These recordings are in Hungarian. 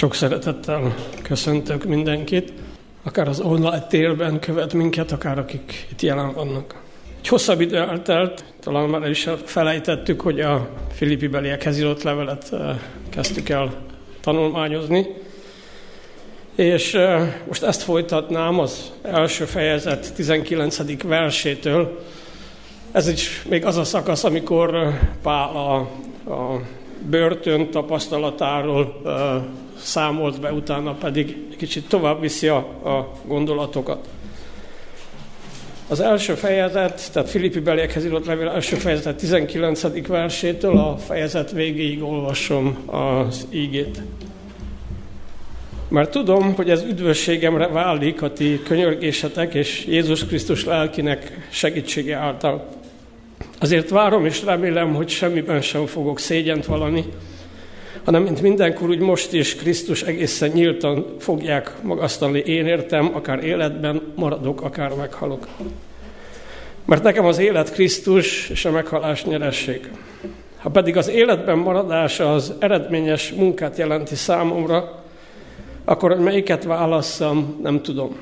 Sok szeretettel köszöntök mindenkit, akár az online térben követ minket, akár akik itt jelen vannak. Egy hosszabb idő eltelt, talán már is felejtettük, hogy a Filippi beliekhez írott levelet eh, kezdtük el tanulmányozni. És eh, most ezt folytatnám az első fejezet 19. versétől. Ez is még az a szakasz, amikor eh, Pál a, a börtön tapasztalatáról számolt be, utána pedig kicsit tovább viszi a, a gondolatokat. Az első fejezet, tehát Filippi beliekhez írott levél első fejezet 19. versétől a fejezet végéig olvasom az ígét. Mert tudom, hogy ez üdvösségemre válik a ti könyörgésetek és Jézus Krisztus lelkinek segítsége által. Azért várom és remélem, hogy semmiben sem fogok szégyent valani, hanem mint mindenkor úgy most is Krisztus egészen nyíltan fogják magasztalni én értem, akár életben maradok, akár meghalok. Mert nekem az élet Krisztus és a meghalás nyeresség. Ha pedig az életben maradása az eredményes munkát jelenti számomra, akkor hogy melyiket válasszam, nem tudom.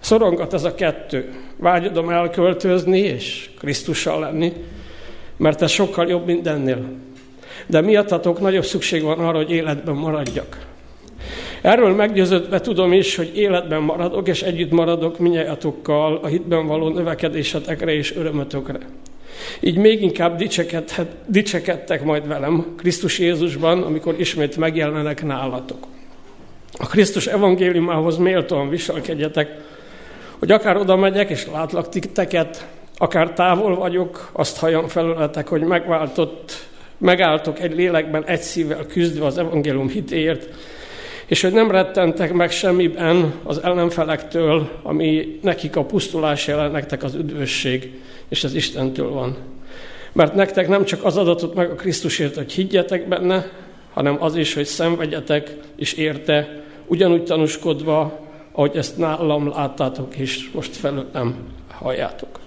Szorongat ez a kettő. Vágyodom elköltözni és Krisztussal lenni, mert ez sokkal jobb mindennél de miattatok nagyobb szükség van arra, hogy életben maradjak. Erről meggyőződve tudom is, hogy életben maradok, és együtt maradok minnyájatokkal a hitben való növekedésetekre és örömötökre. Így még inkább dicsekedtek majd velem Krisztus Jézusban, amikor ismét megjelenek nálatok. A Krisztus evangéliumához méltóan viselkedjetek, hogy akár oda megyek és látlak titeket, akár távol vagyok, azt halljam felületek, hogy megváltott megálltok egy lélekben, egy szívvel küzdve az evangélium hitéért, és hogy nem rettentek meg semmiben az ellenfelektől, ami nekik a pusztulás jelen, nektek az üdvösség, és ez Istentől van. Mert nektek nem csak az adatot meg a Krisztusért, hogy higgyetek benne, hanem az is, hogy szenvedjetek és érte, ugyanúgy tanúskodva, ahogy ezt nálam láttátok, és most felőlem halljátok.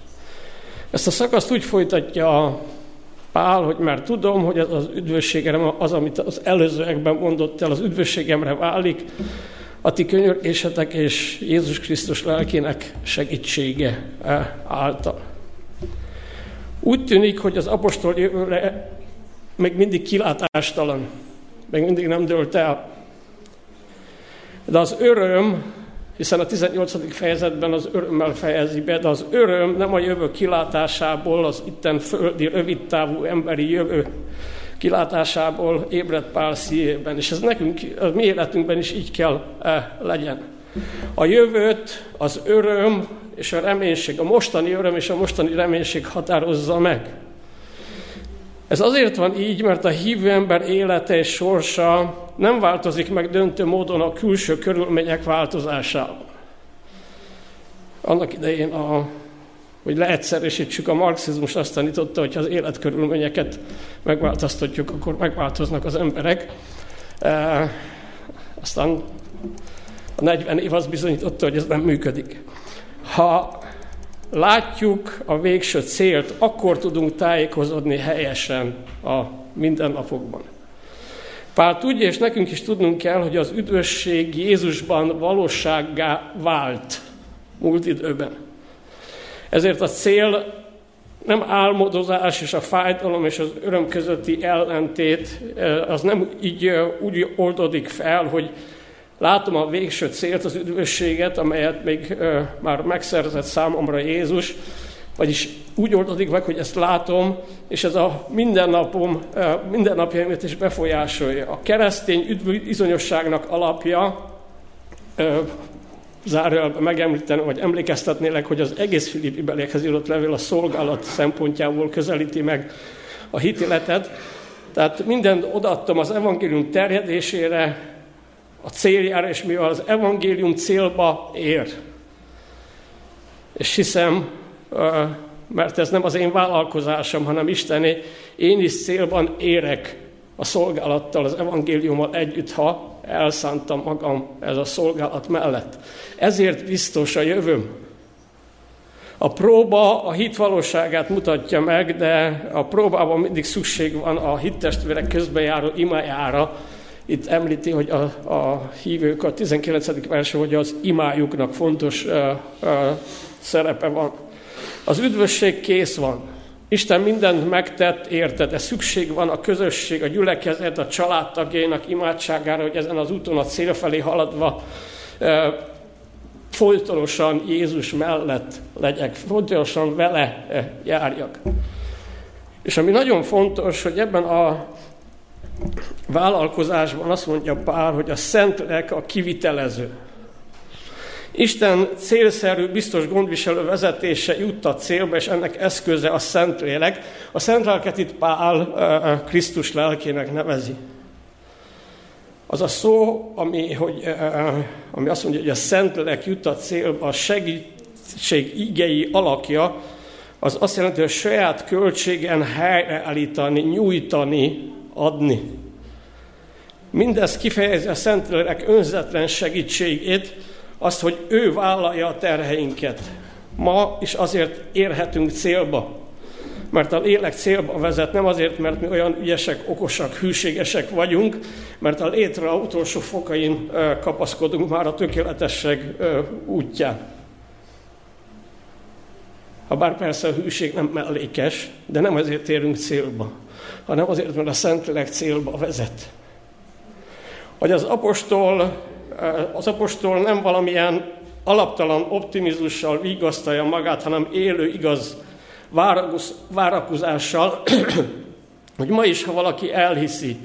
Ezt a szakaszt úgy folytatja Pál, hogy már tudom, hogy az, az üdvösségemre, az, amit az előzőekben mondott el, az üdvösségemre válik, a ti könyörgésetek és Jézus Krisztus lelkének segítsége által. Úgy tűnik, hogy az apostol jövőre még mindig kilátástalan, még mindig nem dőlt el. De az öröm, hiszen a 18. fejezetben az örömmel fejezi be, de az öröm nem a jövő kilátásából, az itten földi, rövidtávú emberi jövő kilátásából ébredt Pál szívében, és ez nekünk, a mi életünkben is így kell -e legyen. A jövőt az öröm és a reménység, a mostani öröm és a mostani reménység határozza meg. Ez azért van így, mert a hívő ember élete és sorsa nem változik meg döntő módon a külső körülmények változásával. Annak idején, a, hogy leegyszerűsítsük a marxizmus, azt tanította, hogy ha az életkörülményeket megváltoztatjuk, akkor megváltoznak az emberek. E, aztán a 40 év az bizonyította, hogy ez nem működik. Ha látjuk a végső célt, akkor tudunk tájékozódni helyesen a mindennapokban. Pál tudja, és nekünk is tudnunk kell, hogy az üdvösség Jézusban valósággá vált múlt időben. Ezért a cél nem álmodozás és a fájdalom és az öröm közötti ellentét, az nem így úgy oldódik fel, hogy látom a végső célt, az üdvösséget, amelyet még már megszerzett számomra Jézus, vagyis úgy oldódik meg, hogy ezt látom, és ez a mindennapom, mindennapjaimat is befolyásolja. A keresztény üdvizonyosságnak alapja, zárójelben megemlíteni, vagy emlékeztetnélek, hogy az egész Filippi belékhez írott levél a szolgálat szempontjából közelíti meg a hitéletet. Tehát mindent odaadtam az evangélium terjedésére, a céljára, és mivel az evangélium célba ér. És hiszem, mert ez nem az én vállalkozásom, hanem Istené, én is célban érek a szolgálattal, az evangéliummal együtt, ha elszántam magam ez a szolgálat mellett. Ezért biztos a jövőm. A próba a hit valóságát mutatja meg, de a próbában mindig szükség van a hittestvérek közbejáró imájára, itt említi, hogy a, a hívők a 19. versen, hogy az imájuknak fontos uh, uh, szerepe van. Az üdvösség kész van. Isten mindent megtett, érted, de szükség van a közösség, a gyülekezet, a családtagjainak imádságára, hogy ezen az úton a cél felé haladva e, folytonosan Jézus mellett legyek, folytonosan vele járjak. És ami nagyon fontos, hogy ebben a vállalkozásban azt mondja Pál, hogy a Szentlélek a kivitelező. Isten célszerű, biztos gondviselő vezetése juttat célba, és ennek eszköze a Szentlélek. A Szentléleket itt Pál Krisztus lelkének nevezi. Az a szó, ami, hogy, ami azt mondja, hogy a Szentlélek juttat célba, a segítség igei alakja, az azt jelenti, hogy a saját költségen helyreállítani, nyújtani, adni. Mindez kifejezi a Szentlélek önzetlen segítségét, azt, hogy ő vállalja a terheinket. Ma is azért érhetünk célba, mert a lélek célba vezet, nem azért, mert mi olyan ügyesek, okosak, hűségesek vagyunk, mert a létre a utolsó fokain kapaszkodunk már a tökéletesség útján. Ha bár persze a hűség nem mellékes, de nem azért érünk célba, hanem azért, mert a Szentlélek célba vezet. Hogy az apostol az apostol nem valamilyen alaptalan optimizmussal vigasztalja magát, hanem élő, igaz várakozással, hogy ma is, ha valaki elhiszi,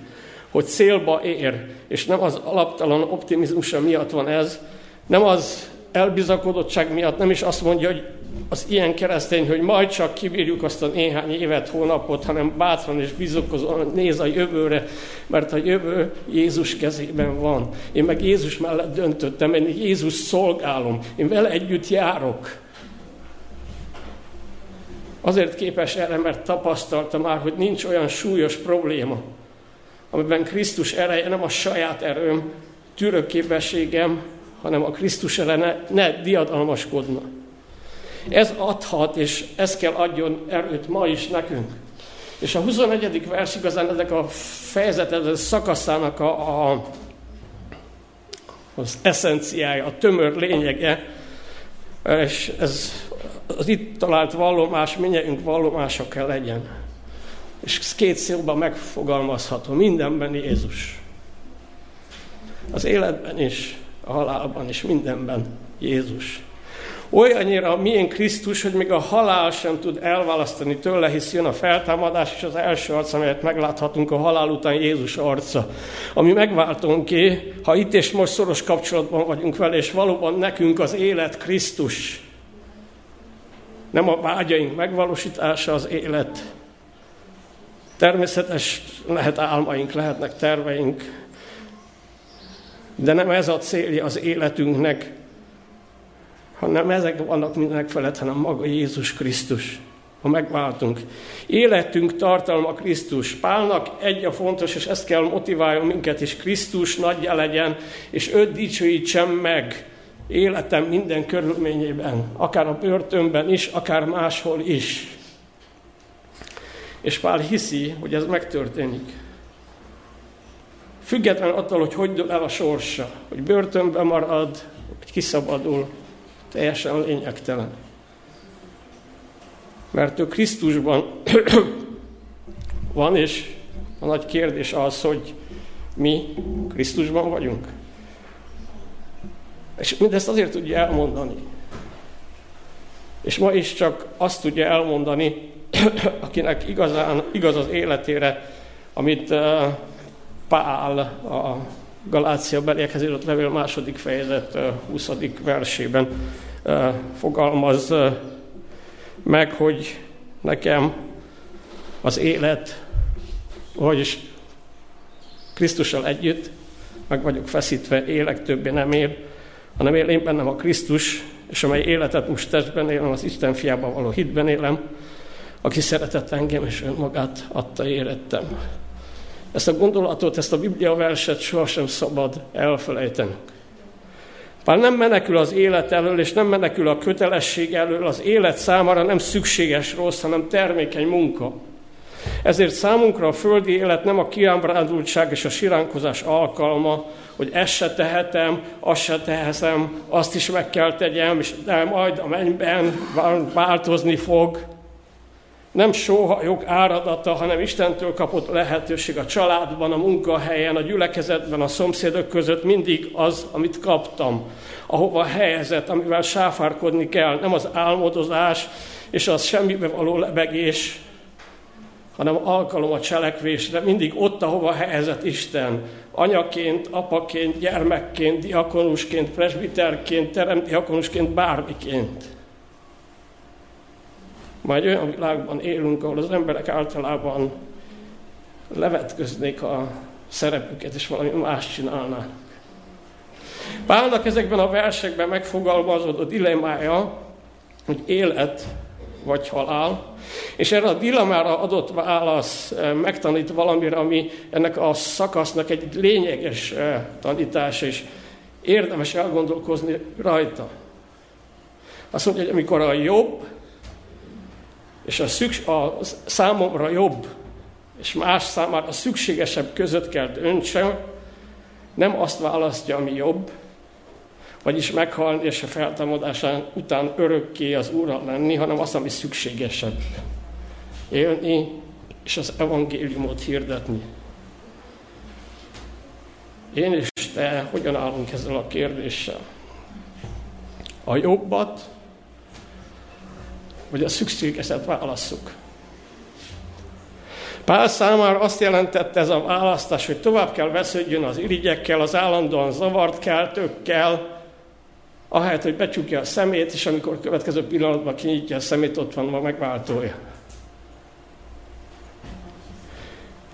hogy célba ér, és nem az alaptalan optimizmusa miatt van ez, nem az elbizakodottság miatt, nem is azt mondja, hogy az ilyen keresztény, hogy majd csak kibírjuk azt a néhány évet, hónapot, hanem bátran és bizakozóan néz a jövőre, mert a jövő Jézus kezében van. Én meg Jézus mellett döntöttem, én Jézus szolgálom, én vele együtt járok. Azért képes erre, mert tapasztalta már, hogy nincs olyan súlyos probléma, amiben Krisztus ereje nem a saját erőm, tűrőképességem, hanem a Krisztus ellene ne diadalmaskodna. Ez adhat, és ez kell adjon erőt ma is nekünk. És a 21. vers igazán ezek a fejezet, ez a szakaszának a, a, az eszenciája, a tömör lényege, és ez az itt talált vallomás minnyájunk vallomása kell legyen. És két szóban megfogalmazható, mindenben Jézus. Az életben is, a halálban is, mindenben Jézus. Olyannyira milyen Krisztus, hogy még a halál sem tud elválasztani tőle, hisz jön a feltámadás, és az első arc, amelyet megláthatunk a halál után Jézus arca. Ami megváltunk ki, ha itt és most szoros kapcsolatban vagyunk vele, és valóban nekünk az élet Krisztus. Nem a vágyaink megvalósítása az élet. Természetes lehet álmaink, lehetnek terveink, de nem ez a célja az életünknek, hanem ezek vannak mindenek felett, hanem maga Jézus Krisztus, ha megváltunk. Életünk tartalma Krisztus. Pálnak egy a fontos, és ezt kell motiváljon minket is, Krisztus nagyja legyen, és őt dicsőítsem meg életem minden körülményében, akár a börtönben is, akár máshol is. És Pál hiszi, hogy ez megtörténik. Független attól, hogy hogy dől el a sorsa, hogy börtönben marad, hogy kiszabadul, teljesen lényegtelen. Mert ő Krisztusban van, és a nagy kérdés az, hogy mi Krisztusban vagyunk. És mindezt azért tudja elmondani. És ma is csak azt tudja elmondani, akinek igazán, igaz az életére, amit uh, Pál a Galácia beliekhez írott levél második fejezet 20. versében fogalmaz meg, hogy nekem az élet, vagyis Krisztussal együtt meg vagyok feszítve, élek többé nem él, hanem él én bennem a Krisztus, és amely életet most testben élem, az Isten fiában való hitben élem, aki szeretett engem, és önmagát adta érettem. Ezt a gondolatot, ezt a Biblia verset sohasem szabad elfelejtenünk. Pál nem menekül az élet elől, és nem menekül a kötelesség elől, az élet számára nem szükséges rossz, hanem termékeny munka. Ezért számunkra a földi élet nem a kiábrándultság és a siránkozás alkalma, hogy ezt se tehetem, azt se tehetem, azt is meg kell tegyem, és de majd a mennyben változni fog. Nem sóhajok áradata, hanem Istentől kapott lehetőség a családban, a munkahelyen, a gyülekezetben, a szomszédok között mindig az, amit kaptam. Ahova helyezett, amivel sáfárkodni kell, nem az álmodozás, és az semmibe való lebegés, hanem alkalom a cselekvésre, mindig ott, ahova helyezett Isten, anyaként, apaként, gyermekként, diakonusként, presbiterként, teremdiakonusként, bármiként. Majd olyan világban élünk, ahol az emberek általában levetköznék a szerepüket, és valami más csinálnának. Pálnak ezekben a versekben megfogalmazódott dilemmája, hogy élet vagy halál. És erre a dilemmára adott válasz eh, megtanít valamire, ami ennek a szakasznak egy lényeges eh, tanítás, és érdemes elgondolkozni rajta. Azt mondja, hogy amikor a jobb, és a, szüks, a számomra jobb, és más számára szükségesebb között kell döntsem, nem azt választja, ami jobb, vagyis meghalni és a feltámadásán után örökké az Úrral lenni, hanem azt, ami szükségesebb. Élni és az evangéliumot hirdetni. Én és te hogyan állunk ezzel a kérdéssel? A jobbat, vagy a szükségeset válasszuk? Pál számára azt jelentette ez a választás, hogy tovább kell vesződjön az irigyekkel, az állandóan zavart keltőkkel, ahelyett, hogy becsukja a szemét, és amikor a következő pillanatban kinyitja a szemét, ott van a megváltója.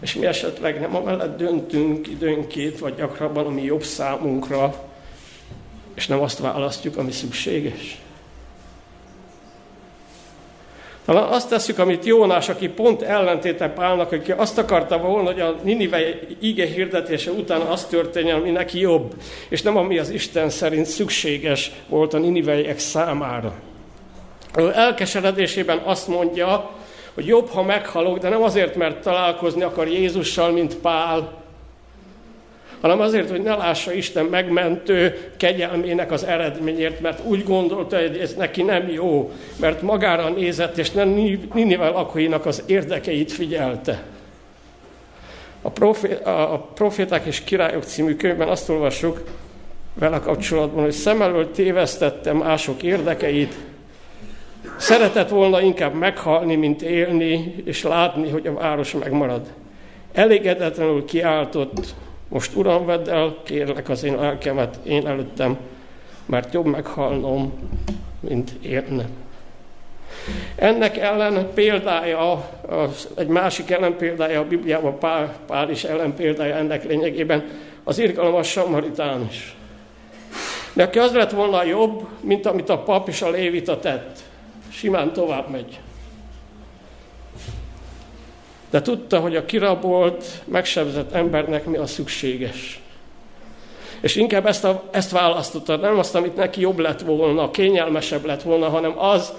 És mi esetleg nem amellett döntünk időnként, vagy gyakrabban, ami jobb számunkra, és nem azt választjuk, ami szükséges. Talán azt tesszük, amit Jónás, aki pont ellentéte Pálnak, aki azt akarta volna, hogy a Ninive ige hirdetése után az történjen, ami neki jobb, és nem ami az Isten szerint szükséges volt a niniveiek számára. Ő elkeseredésében azt mondja, hogy jobb, ha meghalok, de nem azért, mert találkozni akar Jézussal, mint Pál, hanem azért, hogy ne lássa Isten megmentő kegyelmének az eredményért, mert úgy gondolta, hogy ez neki nem jó, mert magára nézett, és nem Ninivel lakóinak az érdekeit figyelte. A, profé, a Proféták és Királyok című könyvben azt olvassuk vele kapcsolatban, hogy szem elől tévesztette mások érdekeit, szeretett volna inkább meghalni, mint élni, és látni, hogy a város megmarad. Elégedetlenül kiáltott, most Uram, vedd el, kérlek az én lelkemet én előttem, mert jobb meghalnom, mint élnem. Ennek ellen példája, egy másik ellen példája a Bibliában, Pál, Pál is ellen példája ennek lényegében, az irgalmas samaritánus. Neki az lett volna jobb, mint amit a pap és a lévita tett. Simán tovább megy de tudta, hogy a kirabolt, megsebzett embernek mi a szükséges. És inkább ezt, a, ezt választotta, nem azt, amit neki jobb lett volna, kényelmesebb lett volna, hanem az,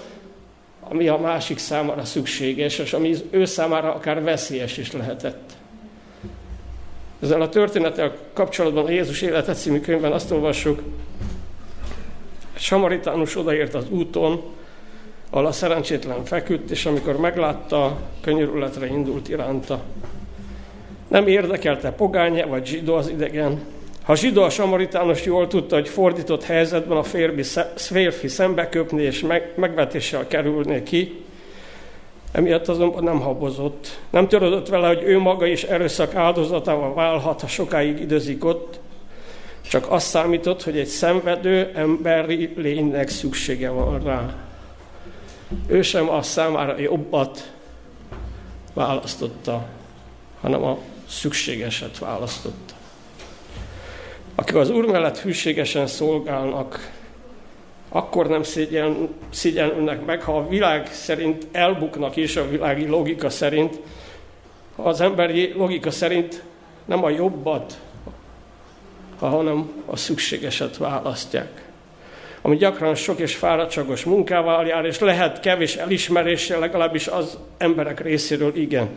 ami a másik számára szükséges, és ami ő számára akár veszélyes is lehetett. Ezzel a történettel kapcsolatban a Jézus Életet című könyvben azt olvassuk, Samaritánus odaért az úton, a szerencsétlen feküdt, és amikor meglátta, könyörületre indult iránta. Nem érdekelte pogánya vagy zsidó az idegen. Ha zsidó a samaritános jól tudta, hogy fordított helyzetben a férfi szembeköpni és meg, megvetéssel kerülné ki, emiatt azonban nem habozott. Nem törődött vele, hogy ő maga is erőszak áldozatával válhat, ha sokáig időzik ott, csak azt számított, hogy egy szenvedő emberi lénynek szüksége van rá. Ő sem a számára jobbat választotta, hanem a szükségeset választotta. Akik az Úr mellett hűségesen szolgálnak, akkor nem szégyen, szégyenülnek meg, ha a világ szerint elbuknak is, a világi logika szerint, ha az emberi logika szerint nem a jobbat, hanem a szükségeset választják ami gyakran sok és fáradtságos munkával jár, és lehet kevés elismeréssel, legalábbis az emberek részéről igen.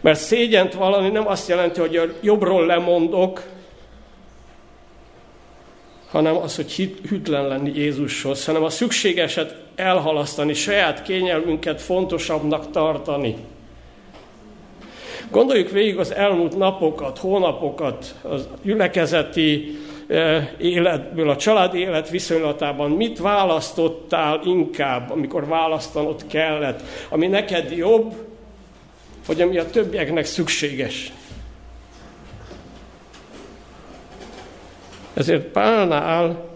Mert szégyent valami nem azt jelenti, hogy jobbról lemondok, hanem az, hogy hűtlen lenni Jézushoz, hanem a szükségeset elhalasztani, saját kényelmünket fontosabbnak tartani. Gondoljuk végig az elmúlt napokat, hónapokat, az gyülekezeti életből, a családi élet viszonylatában. Mit választottál inkább, amikor választanod kellett, ami neked jobb, vagy ami a többieknek szükséges? Ezért Pálnál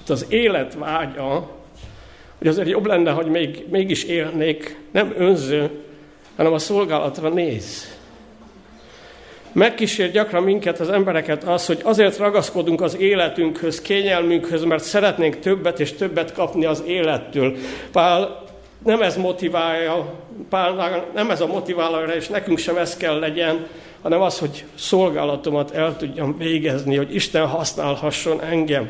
itt az élet vágya, hogy azért jobb lenne, hogy még, mégis élnék, nem önző, hanem a szolgálatra néz. Megkísér gyakran minket, az embereket az, hogy azért ragaszkodunk az életünkhöz, kényelmünkhöz, mert szeretnénk többet és többet kapni az élettől. Pál nem ez motiválja, Pál nem ez a motiválóra, és nekünk sem ez kell legyen, hanem az, hogy szolgálatomat el tudjam végezni, hogy Isten használhasson engem.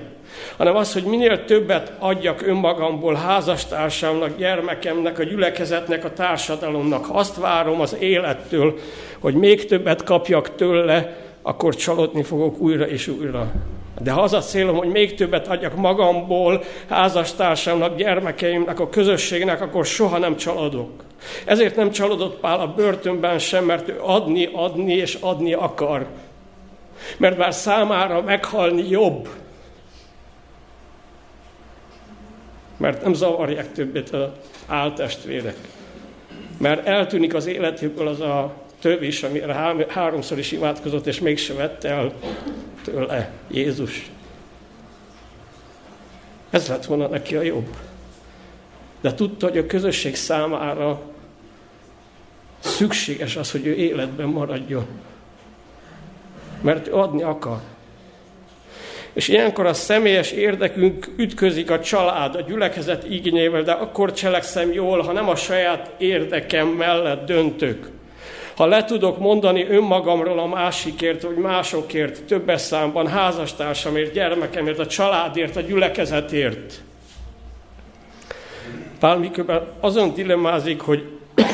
Hanem az, hogy minél többet adjak önmagamból házastársamnak, gyermekemnek, a gyülekezetnek, a társadalomnak. Azt várom az élettől, hogy még többet kapjak tőle, akkor csalódni fogok újra és újra. De ha az a célom, hogy még többet adjak magamból, házastársamnak, gyermekeimnek, a közösségnek, akkor soha nem csalódok. Ezért nem csalódott Pál a börtönben sem, mert ő adni, adni és adni akar. Mert bár számára meghalni jobb, mert nem zavarják többet az áltestvérek. Mert eltűnik az életükből az a több is, amire háromszor is imádkozott, és mégse vette el tőle Jézus. Ez lett volna neki a jobb. De tudta, hogy a közösség számára szükséges az, hogy ő életben maradjon. Mert ő adni akar. És ilyenkor a személyes érdekünk ütközik a család, a gyülekezet igényével, de akkor cselekszem jól, ha nem a saját érdekem mellett döntök. Ha le tudok mondani önmagamról a másikért, vagy másokért, többes számban, házastársamért, gyermekemért, a családért, a gyülekezetért. Pál azon dilemmázik, hogy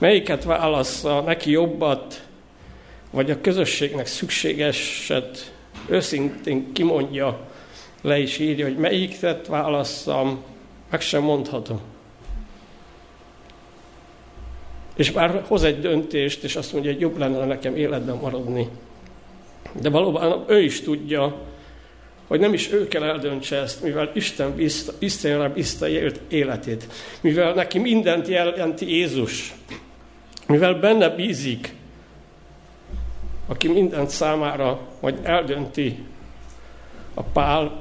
melyiket válassza neki jobbat, vagy a közösségnek szükségeset őszintén kimondja, le is írja, hogy melyiket válasszam, meg sem mondhatom. És már hoz egy döntést, és azt mondja, hogy jobb lenne nekem életben maradni. De valóban ő is tudja, hogy nem is ő kell eldöntse ezt, mivel Isten bízta, Istenre bízta életét, mivel neki mindent jelenti Jézus, mivel benne bízik, aki mindent számára majd eldönti a Pál,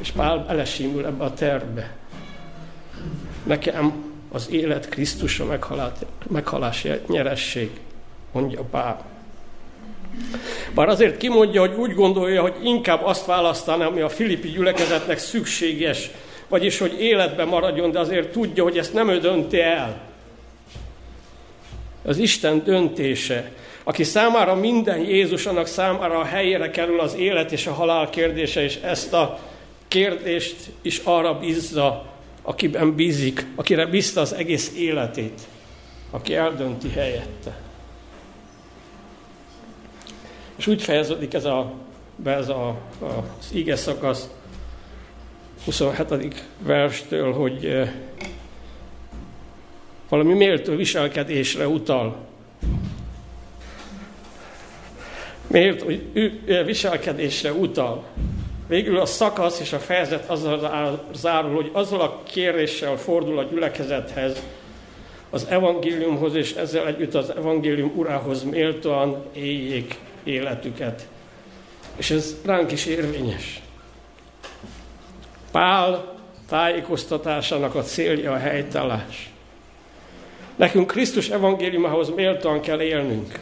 és Pál belesímül ebbe a tervbe. Nekem az élet Krisztus a meghalás nyeresség, mondja Pál. Bár azért kimondja, hogy úgy gondolja, hogy inkább azt választaná, ami a filipi gyülekezetnek szükséges, vagyis hogy életben maradjon, de azért tudja, hogy ezt nem ő dönti el. Az Isten döntése. Aki számára minden Jézus, annak számára a helyére kerül az élet és a halál kérdése, és ezt a kérdést is arra bízza, akiben bízik, akire bízta az egész életét, aki eldönti helyette. És úgy fejeződik ez a, be ez a, a, az ige szakasz 27. verstől, hogy e, valami méltó viselkedésre utal. Méltó viselkedésre utal. Végül a szakasz és a fejezet azzal zárul, hogy azzal a kéréssel fordul a gyülekezethez, az evangéliumhoz, és ezzel együtt az evangélium urához méltóan éljék életüket. És ez ránk is érvényes. Pál tájékoztatásának a célja a helytállás. Nekünk Krisztus evangéliumához méltóan kell élnünk.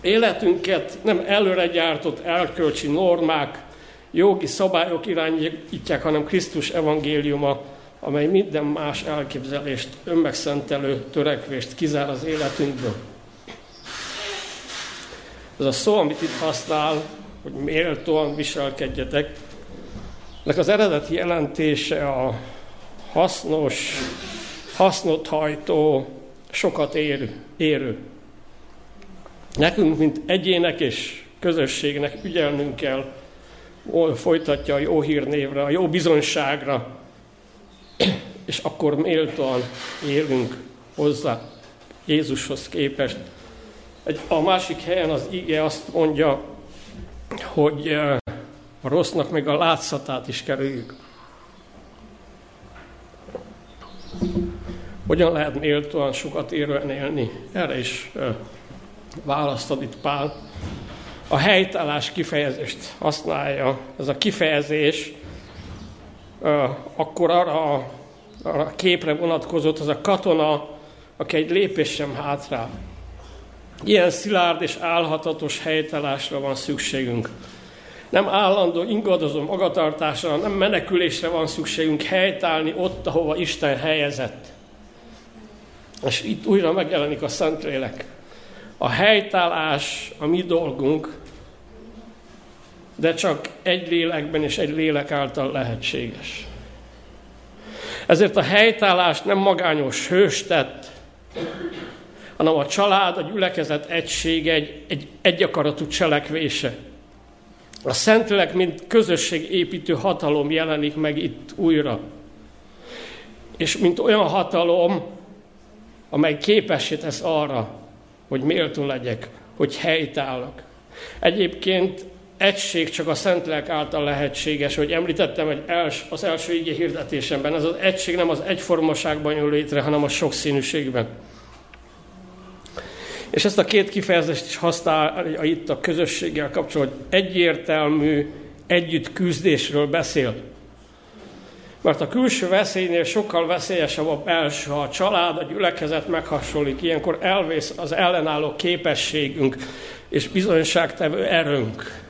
Életünket nem előre gyártott elkölcsi normák, jogi szabályok irányítják, hanem Krisztus evangéliuma, amely minden más elképzelést, önmegszentelő törekvést kizár az életünkből. Ez a szó, amit itt használ, hogy méltóan viselkedjetek, ennek az eredeti jelentése a hasznos, hasznot hajtó, sokat érő. érő. Nekünk, mint egyének és közösségnek ügyelnünk kell, folytatja a jó hírnévre, a jó bizonyságra, és akkor méltóan élünk hozzá Jézushoz képest. Egy, a másik helyen az ige azt mondja, hogy eh, a rossznak meg a látszatát is kerüljük. Hogyan lehet méltóan sokat érően élni? Erre is eh, választad itt Pál. A helytállás kifejezést használja. Ez a kifejezés akkor arra a, arra a képre vonatkozott, az a katona, aki egy lépés sem hátrál. Ilyen szilárd és álhatatos helytállásra van szükségünk. Nem állandó ingadozó magatartásra, nem menekülésre van szükségünk helytállni ott, ahova Isten helyezett. És itt újra megjelenik a Szentlélek. A helytállás a mi dolgunk, de csak egy lélekben és egy lélek által lehetséges. Ezért a helytállás nem magányos hőstett, hanem a család, a gyülekezet egység egy, egy egyakaratú cselekvése. A Szentlélek, mint közösségépítő hatalom jelenik meg itt újra. És mint olyan hatalom, amely képessé tesz arra, hogy méltó legyek, hogy helytállak. Egyébként egység csak a Szentlélek által lehetséges, hogy említettem egy els, az első igé hirdetésemben, ez az egység nem az egyformaságban jön létre, hanem a sokszínűségben. És ezt a két kifejezést is használja itt a közösséggel kapcsolatban, hogy egyértelmű együtt küzdésről beszél. Mert a külső veszélynél sokkal veszélyesebb a belső, ha a család, a gyülekezet meghasonlik, ilyenkor elvész az ellenálló képességünk és bizonyságtevő erőnk.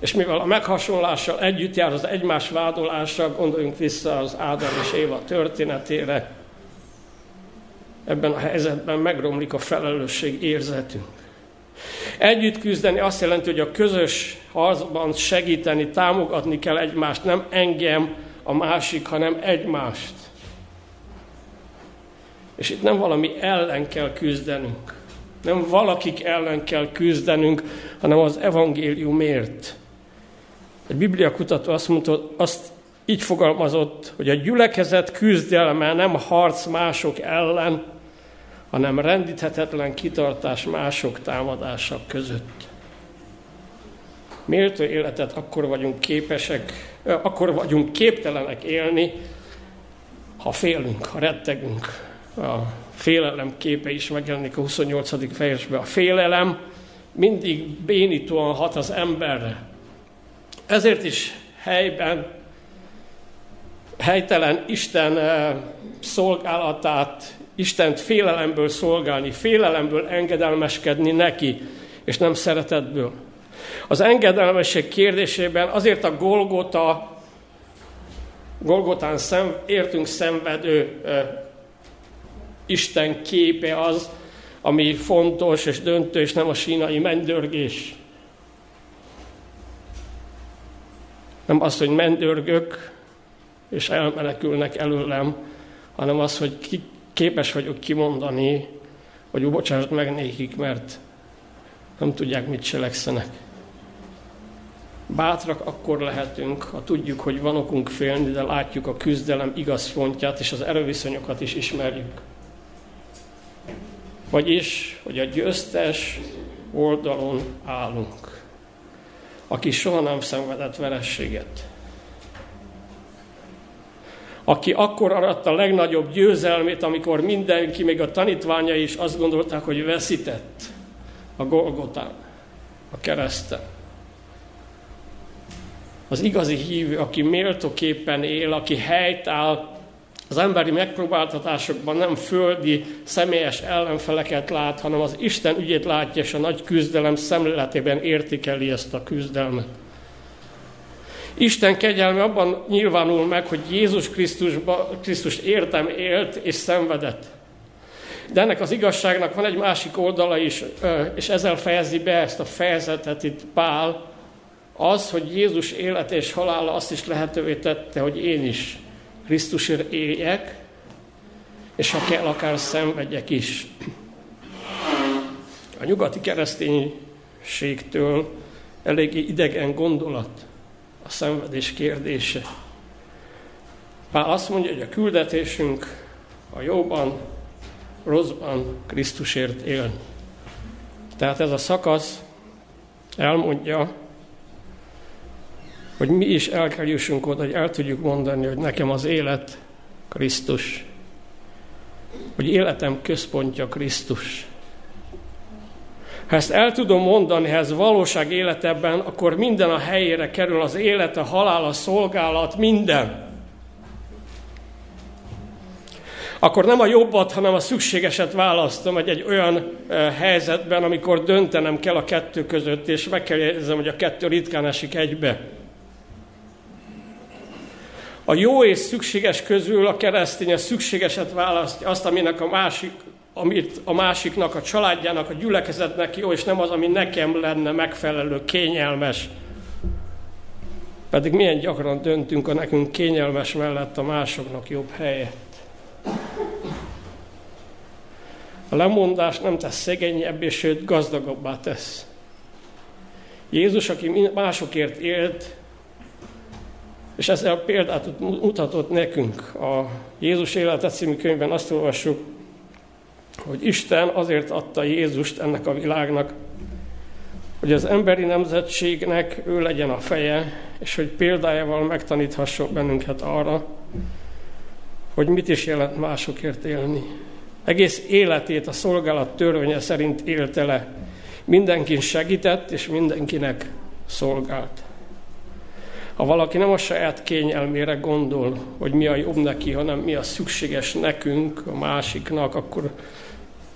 És mivel a meghasonlással együtt jár az egymás vádolása, gondoljunk vissza az Ádám és Éva történetére, ebben a helyzetben megromlik a felelősség érzetünk. Együtt küzdeni azt jelenti, hogy a közös harcban segíteni, támogatni kell egymást, nem engem, a másik, hanem egymást. És itt nem valami ellen kell küzdenünk, nem valakik ellen kell küzdenünk, hanem az evangéliumért. Egy biblia kutató azt mondta, azt így fogalmazott, hogy a gyülekezet küzdelme nem harc mások ellen, hanem rendíthetetlen kitartás mások támadása között. Méltó életet akkor vagyunk képesek, akkor vagyunk képtelenek élni, ha félünk, ha rettegünk. A félelem képe is megjelenik a 28. fejesben. A félelem mindig bénítóan hat az emberre. Ezért is helyben helytelen Isten szolgálatát Istent félelemből szolgálni, félelemből engedelmeskedni neki, és nem szeretetből. Az engedelmesség kérdésében azért a Golgota, Golgotán szem, értünk szenvedő e, Isten képe az, ami fontos és döntő, és nem a sínai mendörgés. Nem az, hogy mendörgök, és elmenekülnek előlem, hanem az, hogy ki, képes vagyok kimondani, hogy bocsásd meg nékik, mert nem tudják, mit cselekszenek. Bátrak akkor lehetünk, ha tudjuk, hogy van okunk félni, de látjuk a küzdelem igaz frontját, és az erőviszonyokat is ismerjük. Vagyis, hogy a győztes oldalon állunk, aki soha nem szenvedett verességet aki akkor aratta a legnagyobb győzelmét, amikor mindenki, még a tanítványai is azt gondolták, hogy veszített a Golgotán, a kereszten. Az igazi hívő, aki méltóképpen él, aki helytáll, az emberi megpróbáltatásokban nem földi, személyes ellenfeleket lát, hanem az Isten ügyét látja, és a nagy küzdelem szemléletében értékeli ezt a küzdelmet. Isten kegyelme abban nyilvánul meg, hogy Jézus Krisztusba, Krisztus értem élt és szenvedett. De ennek az igazságnak van egy másik oldala is, és ezzel fejezi be ezt a fejezetet itt Pál, az, hogy Jézus élet és halála azt is lehetővé tette, hogy én is Krisztusért éljek, és ha kell, akár szenvedjek is. A nyugati kereszténységtől eléggé idegen gondolat a szenvedés kérdése. Pál azt mondja, hogy a küldetésünk a jóban, rosszban Krisztusért él. Tehát ez a szakasz elmondja, hogy mi is el kell jussunk oda, hogy el tudjuk mondani, hogy nekem az élet Krisztus. Hogy életem központja Krisztus. Ha ezt el tudom mondani, ha ez valóság életebben, akkor minden a helyére kerül, az élet, a halál, a szolgálat, minden. Akkor nem a jobbat, hanem a szükségeset választom egy, egy olyan e, helyzetben, amikor döntenem kell a kettő között, és meg kell jegyzem, hogy a kettő ritkán esik egybe. A jó és szükséges közül a keresztény a szükségeset választja, azt, aminek a másik, amit a másiknak, a családjának, a gyülekezetnek jó, és nem az, ami nekem lenne megfelelő, kényelmes. Pedig milyen gyakran döntünk a nekünk kényelmes mellett a másoknak jobb helyet. A lemondás nem tesz szegényebb, és sőt gazdagabbá tesz. Jézus, aki másokért élt, és ezzel a példát mutatott nekünk. A Jézus életet című könyvben azt olvassuk, hogy Isten azért adta Jézust ennek a világnak, hogy az emberi nemzetségnek ő legyen a feje, és hogy példájával megtaníthasson bennünket arra, hogy mit is jelent másokért élni. Egész életét a szolgálat törvénye szerint élte le. Mindenkin segített, és mindenkinek szolgált. Ha valaki nem a saját kényelmére gondol, hogy mi a jobb neki, hanem mi a szükséges nekünk, a másiknak, akkor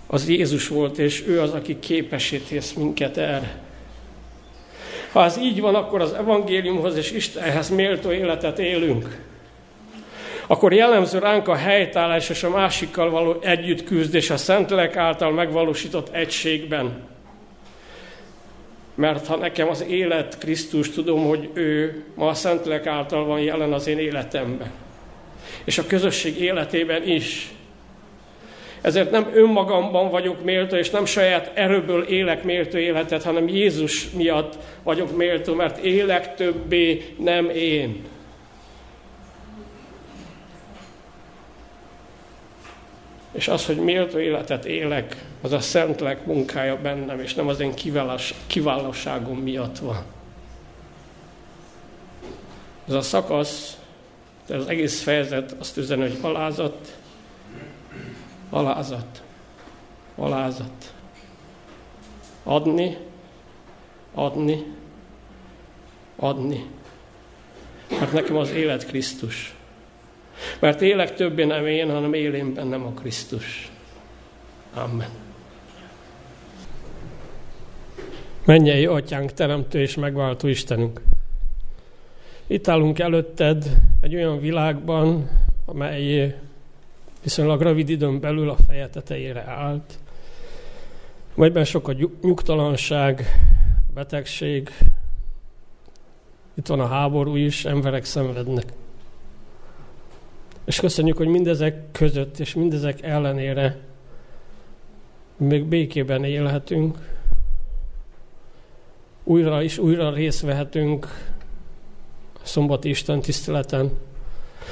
az Jézus volt, és ő az, aki képesítész minket erre. Ha ez így van, akkor az evangéliumhoz és Istenhez méltó életet élünk. Akkor jellemző ránk a helytállás és a másikkal való együttküzdés a Szentlélek által megvalósított egységben. Mert ha nekem az élet Krisztus, tudom, hogy ő ma a Szentlélek által van jelen az én életemben. És a közösség életében is. Ezért nem önmagamban vagyok méltó, és nem saját erőből élek méltó életet, hanem Jézus miatt vagyok méltó, mert élek többé nem én. És az, hogy méltó életet élek, az a Szentlek munkája bennem, és nem az én kiválóságom miatt van. Ez a szakasz, de az egész fejezet azt üzeni, hogy alázat, alázat, alázat. Adni, adni, adni. Mert nekem az élet Krisztus. Mert élek többé nem én, hanem élén bennem a Krisztus. Amen. Mennyei Atyánk, Teremtő és Megváltó Istenünk! Itt állunk előtted egy olyan világban, amely viszonylag rövid időn belül a feje tetejére állt, amelyben sok a nyugtalanság, betegség, itt van a háború is, emberek szenvednek. És köszönjük, hogy mindezek között és mindezek ellenére még békében élhetünk, újra és újra részt vehetünk a szombati Isten tiszteleten,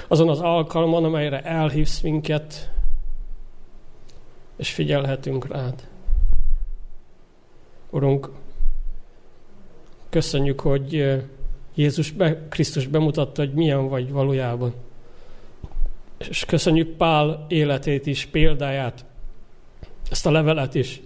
azon az alkalmon, amelyre elhívsz minket, és figyelhetünk rád. Urunk, köszönjük, hogy Jézus be, Krisztus bemutatta, hogy milyen vagy valójában. És köszönjük Pál életét is, példáját, ezt a levelet is.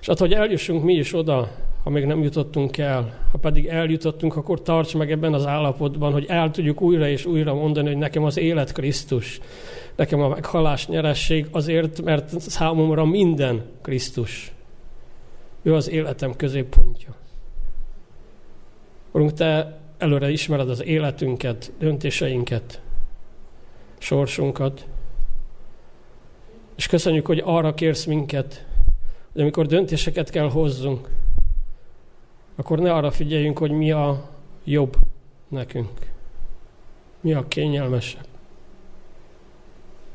És hát, hogy eljussunk mi is oda, ha még nem jutottunk el, ha pedig eljutottunk, akkor tarts meg ebben az állapotban, hogy el tudjuk újra és újra mondani, hogy nekem az élet Krisztus, nekem a meghalás nyeresség azért, mert számomra minden Krisztus. Ő az életem középpontja. Urunk, Te előre ismered az életünket, döntéseinket, sorsunkat. És köszönjük, hogy arra kérsz minket, hogy amikor döntéseket kell hozzunk, akkor ne arra figyeljünk, hogy mi a jobb nekünk, mi a kényelmesebb,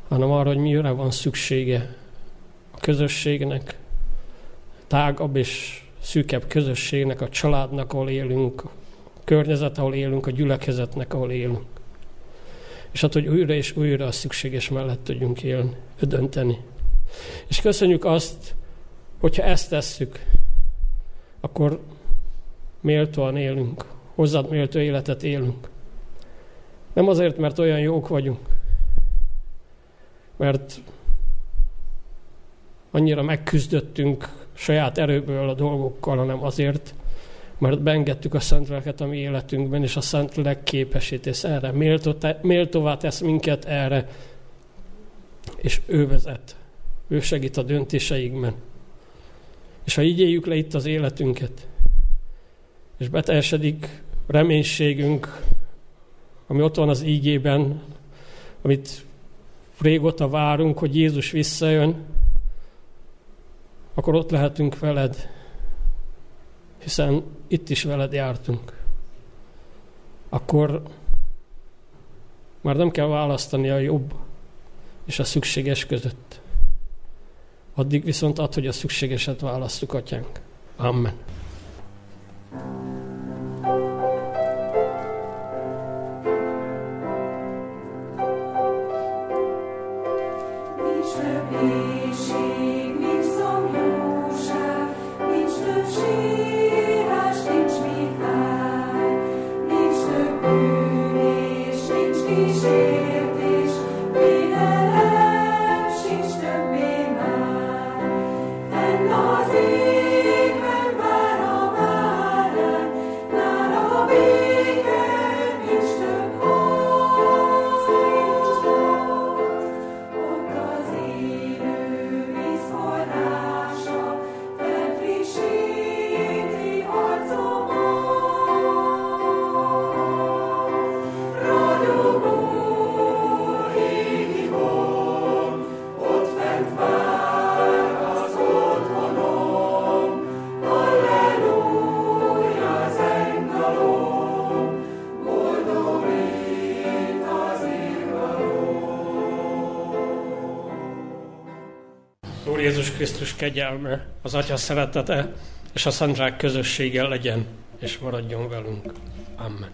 hanem arra, hogy mire van szüksége a közösségnek, tágabb és szűkebb közösségnek, a családnak, ahol élünk, a környezet, ahol élünk, a gyülekezetnek, ahol élünk. És hát, hogy újra és újra a szükséges mellett tudjunk élni, dönteni. És köszönjük azt, hogyha ezt tesszük, akkor méltóan élünk, hozzád méltó életet élünk. Nem azért, mert olyan jók vagyunk, mert annyira megküzdöttünk saját erőből a dolgokkal, hanem azért, mert beengedtük a Szentléleket a mi életünkben, és a Szentlélek képesítés erre. Méltó, méltóvá tesz minket erre, és ő vezet. Ő segít a döntéseikben. És ha így éljük le itt az életünket, és beteljesedik reménységünk, ami ott van az ígében, amit régóta várunk, hogy Jézus visszajön, akkor ott lehetünk veled, hiszen itt is veled jártunk. Akkor már nem kell választani a jobb és a szükséges között. Addig viszont ad, hogy a szükségeset választjuk, atyánk. Amen. Krisztus kegyelme, az Atya szeretete és a Szentrák közössége legyen és maradjon velünk. Amen.